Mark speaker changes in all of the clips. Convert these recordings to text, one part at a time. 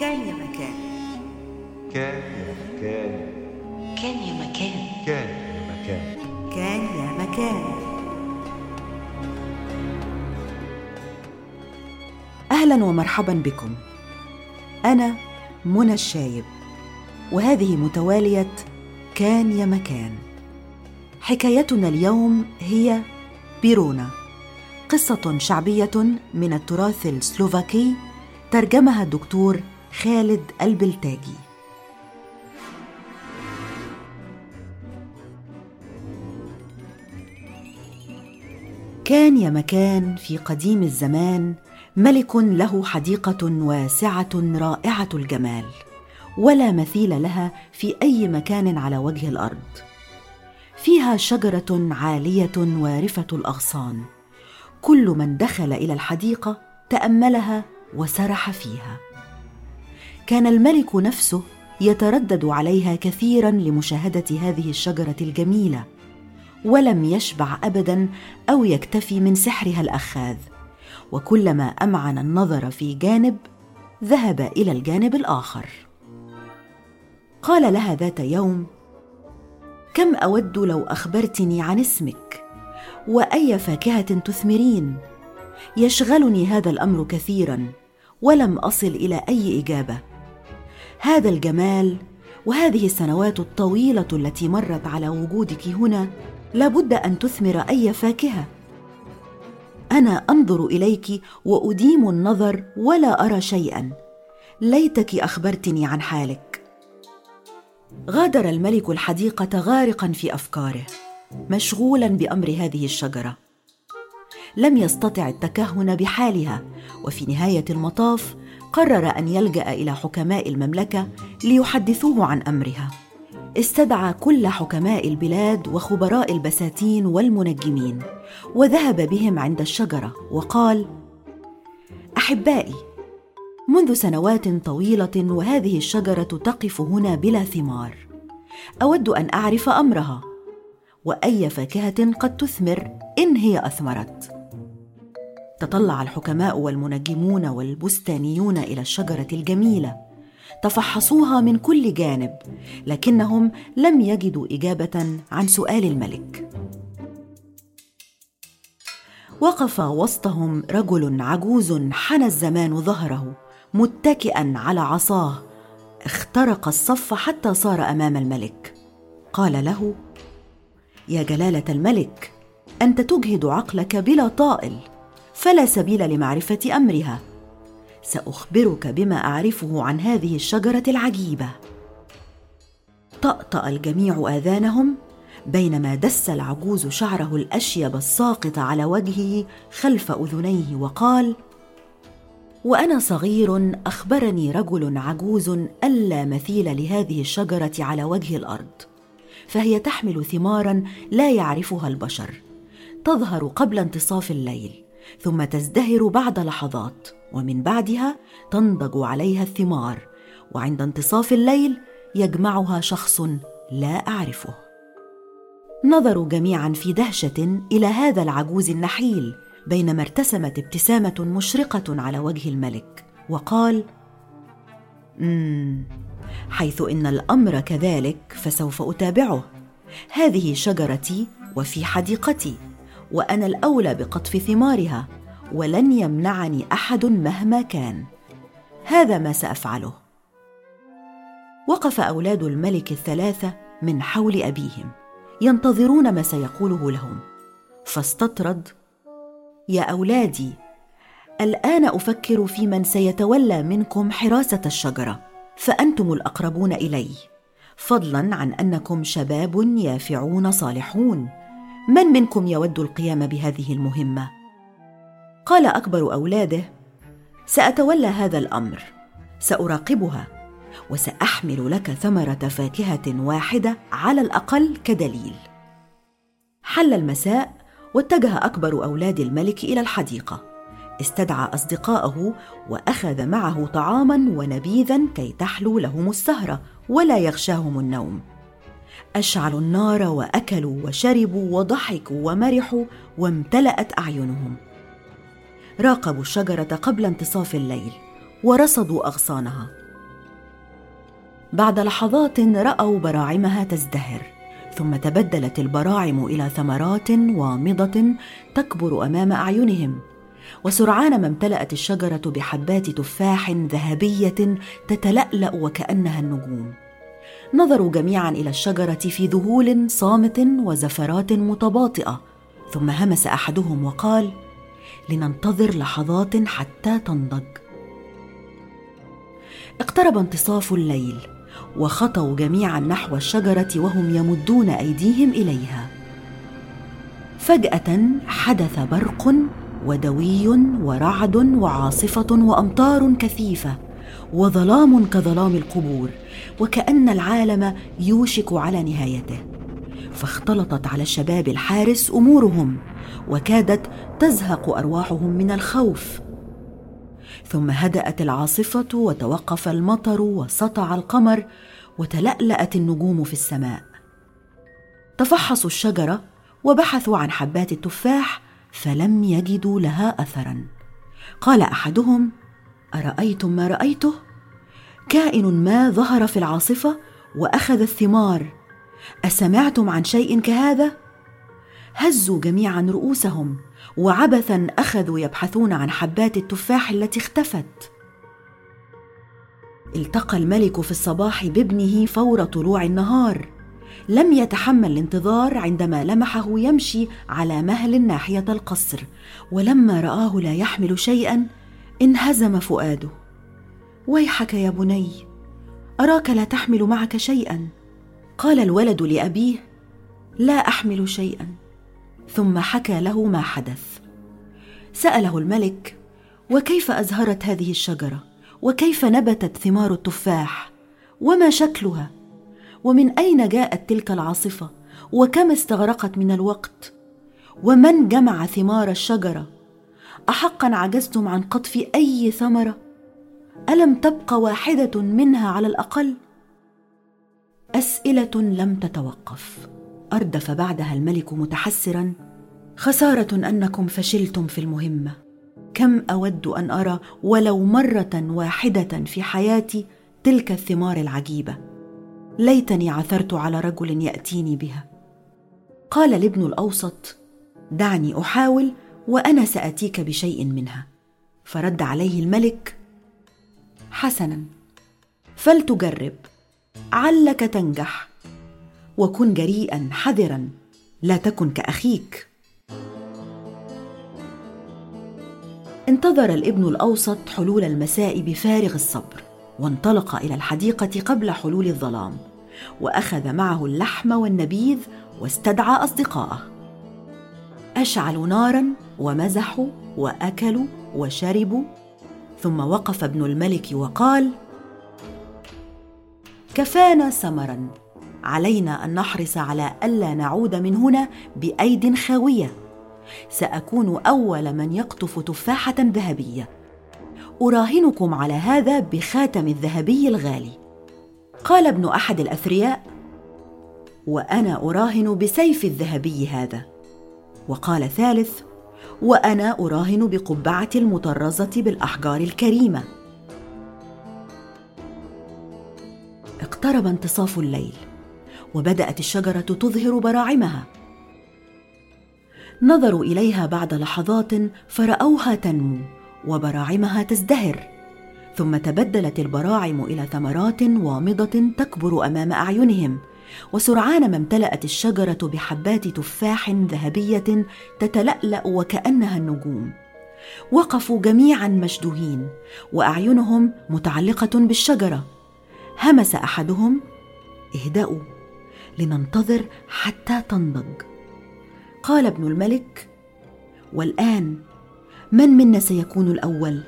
Speaker 1: كان يا مكان.
Speaker 2: كان يا مكان.
Speaker 3: كان يا مكان.
Speaker 2: كان يا مكان.
Speaker 1: كان يا مكان.
Speaker 4: أهلا ومرحبا بكم. أنا منى الشايب وهذه متوالية كان يا مكان. حكايتنا اليوم هي بيرونا قصة شعبية من التراث السلوفاكي ترجمها الدكتور خالد البلتاجي. كان يا مكان في قديم الزمان ملك له حديقة واسعة رائعة الجمال ولا مثيل لها في أي مكان على وجه الأرض. فيها شجرة عالية وارفة الأغصان. كل من دخل إلى الحديقة تأملها وسرح فيها. كان الملك نفسه يتردد عليها كثيرا لمشاهدة هذه الشجرة الجميلة ولم يشبع ابدا أو يكتفي من سحرها الأخاذ. وكلما أمعن النظر في جانب ذهب إلى الجانب الآخر. قال لها ذات يوم كم أود لو أخبرتني عن اسمك وأي فاكهة تثمرين؟ يشغلني هذا الأمر كثيرا ولم أصل إلى أي إجابة. هذا الجمال وهذه السنوات الطويلة التي مرت على وجودك هنا لابد أن تثمر أي فاكهة. أنا أنظر إليك وأديم النظر ولا أرى شيئا. ليتك أخبرتني عن حالك. غادر الملك الحديقه غارقا في أفكاره مشغولا بأمر هذه الشجرة. لم يستطع التكهن بحالها وفي نهاية المطاف قرر أن يلجأ إلى حكماء المملكة ليحدثوه عن أمرها. استدعى كل حكماء البلاد وخبراء البساتين والمنجمين وذهب بهم عند الشجرة وقال أحبائي منذ سنوات طويلة وهذه الشجرة تقف هنا بلا ثمار. أود أن أعرف أمرها وأي فاكهة قد تثمر إن هي أثمرت. تطلع الحكماء والمنجمون والبستانيون إلى الشجرة الجميلة. تفحصوها من كل جانب لكنهم لم يجدوا إجابة عن سؤال الملك. وقف وسطهم رجل عجوز حنى الزمان ظهره متكئا على عصاه. اخترق الصف حتى صار أمام الملك. قال له يا جلالة الملك أنت تجهد عقلك بلا طائل. فلا سبيل لمعرفة أمرها. سأخبرك بما أعرفه عن هذه الشجرة العجيبة. طأطأ الجميع آذانهم بينما دس العجوز شعره الأشيب الساقط على وجهه خلف أذنيه وقال وأنا صغير أخبرني رجل عجوز ألا مثيل لهذه الشجرة على وجه الأرض فهي تحمل ثمارا لا يعرفها البشر تظهر قبل انتصاف الليل ثم تزدهر بعد لحظات ومن بعدها تنضج عليها الثمار وعند انتصاف الليل يجمعها شخص لا أعرفه. نظروا جميعا في دهشة إلى هذا العجوز النحيل بينما ارتسمت ابتسامة مشرقة على وجه الملك وقال أمم حيث إن الأمر كذلك فسوف أتابعه. هذه شجرتي وفي حديقتي. وأنا الأولى بقطف ثمارها ولن يمنعني أحد مهما كان. هذا ما سأفعله. وقف أولاد الملك الثلاثة من حول أبيهم ينتظرون ما سيقوله لهم. فاستطرد. يا أولادي الآن أفكر في من سيتولى منكم حراسة الشجرة فأنتم الأقربون الي فضلا عن أنكم شباب يافعون صالحون. من منكم يود القيام بهذه المهمة؟ قال أكبر أولاده سأتولى هذا الأمر سأراقبها وسأحمل لك ثمرة فاكهة واحدة على الأقل كدليل. حل المساء واتجه أكبر أولاد الملك إلى الحديقة. استدعى أصدقاءه وأخذ معه طعاما ونبيذا كي تحلو لهم السهرة ولا يغشاهم النوم. اشعلوا النار وأكلوا وشربوا وضحكوا ومرحوا وامتلأت أعينهم. راقبوا الشجرة قبل انتصاف الليل ورصدوا أغصانها. بعد لحظات رأوا براعمها تزدهر ثم تبدلت البراعم إلى ثمرات وامضة تكبر أمام أعينهم. وسرعان ما امتلأت الشجرة بحبات تفاح ذهبية تتلألأ وكأنها النجوم. نظروا جميعا إلى الشجرة في ذهول صامت وزفرات متباطئة ثم همس أحدهم وقال لننتظر لحظات حتى تنضج. اقترب انتصاف الليل وخطوا جميعا نحو الشجرة وهم يمدون أيديهم إليها. فجأة حدث برق ودوي ورعد وعاصفة وأمطار كثيفة وظلام كظلام القبور وكأن العالم يوشك على نهايته. فاختلطت على الشباب الحارس أمورهم وكادت تزهق أرواحهم من الخوف. ثم هدأت العاصفة وتوقف المطر وسطع القمر وتلألأت النجوم في السماء. تفحصوا الشجرة وبحثوا عن حبات التفاح فلم يجدوا لها اثرا. قال أحدهم أرأيتم ما رأيته؟ كائن ما ظهر في العاصفة وأخذ الثمار. أسمعتم عن شيء كهذا؟ هزوا جميعا رؤوسهم وعبثا أخذوا يبحثون عن حبات التفاح التي اختفت. التقى الملك في الصباح بابنه فور طلوع النهار. لم يتحمل الانتظار عندما لمحه يمشي على مهل ناحية القصر ولما رآه لا يحمل شيئا انهزم فؤاده. ويحك يا بني أراك لا تحمل معك شيئا؟ قال الولد لأبيه لا أحمل شيئا. ثم حكى له ما حدث. سأله الملك وكيف أزهرت هذه الشجرة؟ وكيف نبتت ثمار التفاح؟ وما شكلها؟ ومن أين جاءت تلك العاصفة؟ وكم استغرقت من الوقت؟ ومن جمع ثمار الشجرة؟ احقا عجزتم عن قطف أي ثمرة؟ ألم تبق واحدة منها على الأقل؟ أسئلة لم تتوقف. أردف بعدها الملك متحسرا. خسارة أنكم فشلتم في المهمة. كم أود أن أرى ولو مرة واحدة في حياتي تلك الثمار العجيبة. ليتني عثرت على رجل يأتيني بها. قال الابن الأوسط دعني أحاول وأنا سأتيك بشيء منها. فرد عليه الملك حسنا فلتجرب علك تنجح وكن جريئا حذرا لا تكن كأخيك. انتظر الابن الأوسط حلول المساء بفارغ الصبر وانطلق إلى الحديقة قبل حلول الظلام وأخذ معه اللحم والنبيذ واستدعى اصدقائه اشعلوا نارا ومزحوا وأكلوا وشربوا. ثم وقف ابن الملك وقال كفانا سمرا علينا أن نحرص على ألا نعود من هنا بأيد خاوية. سأكون أول من يقطف تفاحة ذهبية. أراهنكم على هذا بخاتم الذهبي الغالي. قال ابن أحد الأثرياء وأنا أراهن بسيف الذهبي هذا. وقال ثالث وأنا أراهن بقبعة المطرزة بالأحجار الكريمة. اقترب انتصاف الليل وبدأت الشجرة تظهر براعمها. نظروا إليها بعد لحظات فرأوها تنمو وبراعمها تزدهر ثم تبدلت البراعم إلى ثمرات وامضه تكبر أمام أعينهم. وسرعان ما امتلأت الشجرة بحبات تفاح ذهبية تتلألأ وكأنها النجوم. وقفوا جميعا مشدوهين وأعينهم متعلقة بالشجرة. همس أحدهم اهدأوا لننتظر حتى تنضج. قال ابن الملك والآن من منا سيكون الأول؟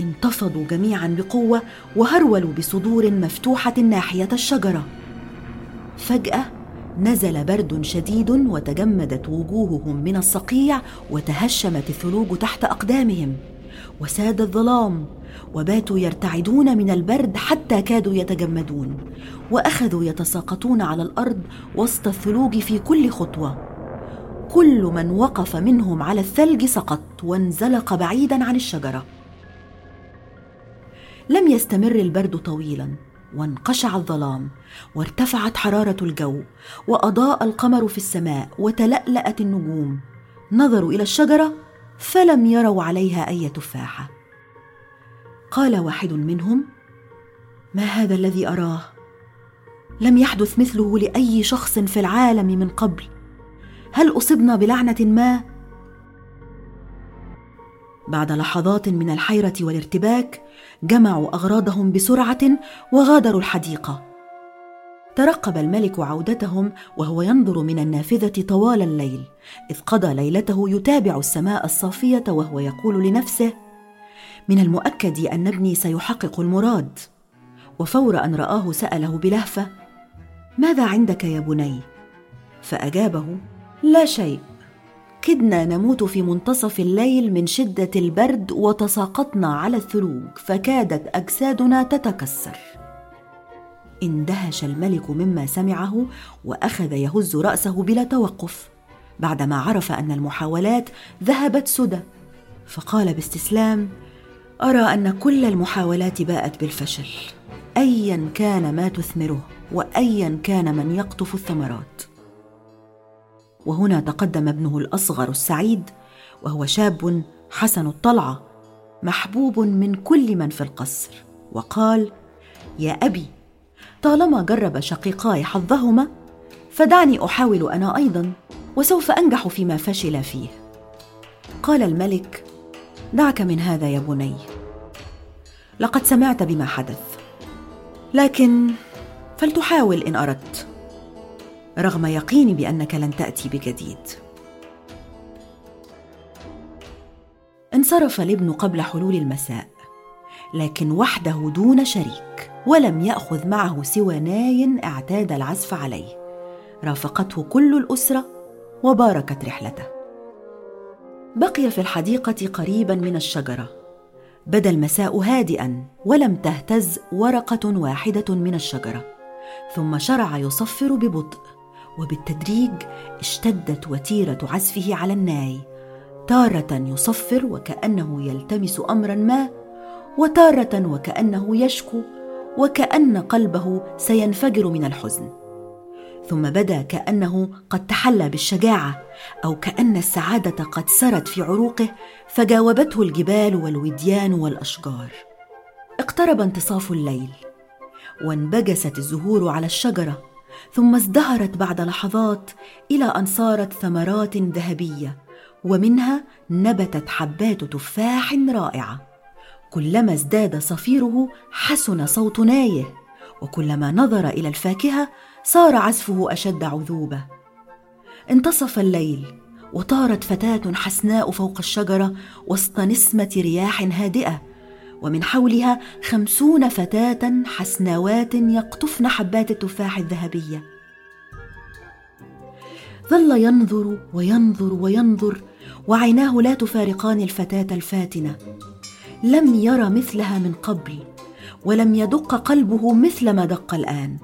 Speaker 4: انتفضوا جميعا بقوة وهرولوا بصدور مفتوحة ناحية الشجرة. فجأة نزل برد شديد وتجمدت وجوههم من الصقيع وتهشمت الثلوج تحت أقدامهم. وساد الظلام وباتوا يرتعدون من البرد حتى كادوا يتجمدون. وأخذوا يتساقطون على الأرض وسط الثلوج في كل خطوة. كل من وقف منهم على الثلج سقط وانزلق بعيدا عن الشجرة. لم يستمر البرد طويلا. وانقشع الظلام وارتفعت حرارة الجو وأضاء القمر في السماء وتلألأت النجوم. نظروا إلى الشجرة فلم يروا عليها أي تفاحة. قال واحد منهم ما هذا الذي أراه؟ لم يحدث مثله لأي شخص في العالم من قبل. هل أصبنا بلعنة ما بعد لحظات من الحيرة والارتباك جمعوا أغراضهم بسرعة وغادروا الحديقة. ترقب الملك عودتهم وهو ينظر من النافذة طوال الليل إذ قضى ليلته يتابع السماء الصافية وهو يقول لنفسه من المؤكد أن ابني سيحقق المراد. وفور ان رآه سأله بلهفة ماذا عندك يا بني؟ فأجابه لا شيء. كدنا نموت في منتصف الليل من شدة البرد وتساقطنا على الثلوج فكادت أجسادنا تتكسر. اندهش الملك مما سمعه وأخذ يهز رأسه بلا توقف. بعدما عرف أن المحاولات ذهبت سدى فقال باستسلام أرى أن كل المحاولات باءت بالفشل. ايا كان ما تثمره وايا كان من يقطف الثمرات. وهنا تقدم ابنه الأصغر السعيد وهو شاب حسن الطلعة محبوب من كل من في القصر. وقال يا أبي طالما جرب شقيقاي حظهما فدعني أحاول أنا أيضا وسوف أنجح فيما فشل فيه. قال الملك دعك من هذا يا بني. لقد سمعت بما حدث لكن فلتحاول إن أردت. رغم يقيني بأنك لن تأتي بجديد. انصرف الابن قبل حلول المساء لكن وحده دون شريك ولم يأخذ معه سوى ناي اعتاد العزف عليه. رافقته كل الأسرة وباركت رحلته. بقي في الحديقة قريبا من الشجرة. بدا المساء هادئا ولم تهتز ورقة واحدة من الشجرة. ثم شرع يصفر ببطء. وبالتدريج اشتدت وتيرة عزفه على الناي. تارة يصفر وكأنه يلتمس امرا ما وتارة وكأنه يشكو وكأن قلبه سينفجر من الحزن. ثم بدا كأنه قد تحلى بالشجاعة أو كأن السعادة قد سرت في عروقه فجاوبته الجبال والوديان والأشجار. اقترب انتصاف الليل وانبجست الزهور على الشجرة ثم ازدهرت بعد لحظات إلى أن صارت ثمرات ذهبية ومنها نبتت حبات تفاح رائعة. كلما ازداد صفيره حسن صوت نايه وكلما نظر إلى الفاكهة صار عزفه أشد عذوبة. انتصف الليل وطارت فتاة حسناء فوق الشجرة وسط نسمة رياح هادئة ومن حولها خمسون فتاة حسناوات يقطفن حبات التفاح الذهبية. ظل ينظر وينظر وينظر وعيناه لا تفارقان الفتاة الفاتنة. لم ير مثلها من قبل ولم يدق قلبه مثل ما دق الآن.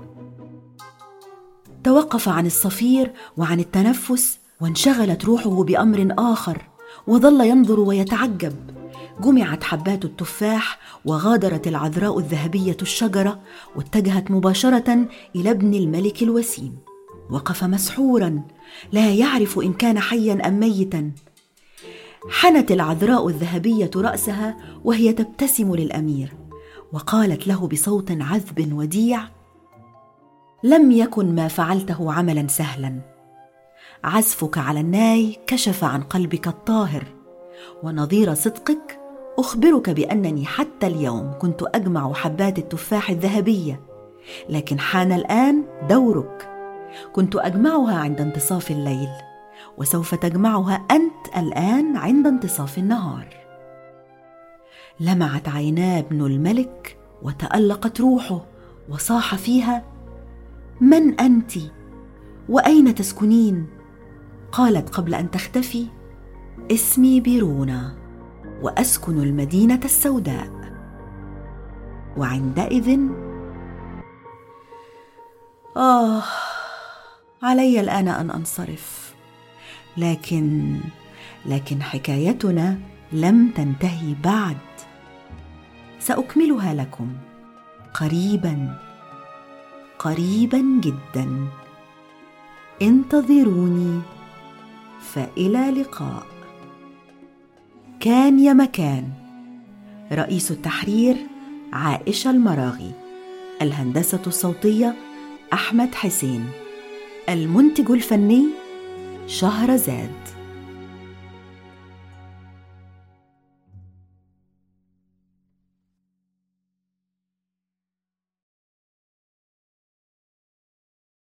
Speaker 4: توقف عن الصفير وعن التنفس وانشغلت روحه بأمر آخر وظل ينظر ويتعجب. جمعت حبات التفاح وغادرت العذراء الذهبية الشجرة واتجهت مباشرة إلى ابن الملك الوسيم. وقف مسحورا لا يعرف إن كان حيا أم ميتا. حنت العذراء الذهبية رأسها وهي تبتسم للأمير. وقالت له بصوت عذب وديع لم يكن ما فعلته عملا سهلا. عزفك على الناي كشف عن قلبك الطاهر. ونظير صدقك أخبرك بأنني حتى اليوم كنت أجمع حبات التفاح الذهبية لكن حان الآن دورك. كنت أجمعها عند انتصاف الليل وسوف تجمعها أنت الآن عند انتصاف النهار. لمعت عينا ابن الملك وتألقت روحه وصاح فيها من أنت؟ وأين تسكنين؟ قالت قبل أن تختفي اسمي بيرونا. وأسكن المدينة السوداء. وعندئذ آه علي الآن أن أنصرف. لكن لكن حكايتنا لم تنتهي بعد. سأكملها لكم. قريبا قريبا جدا. انتظروني فإلى لقاء. كان يا مكان. رئيس التحرير عائشة المراغي. الهندسة الصوتية أحمد حسين. المنتج الفني شهرزاد.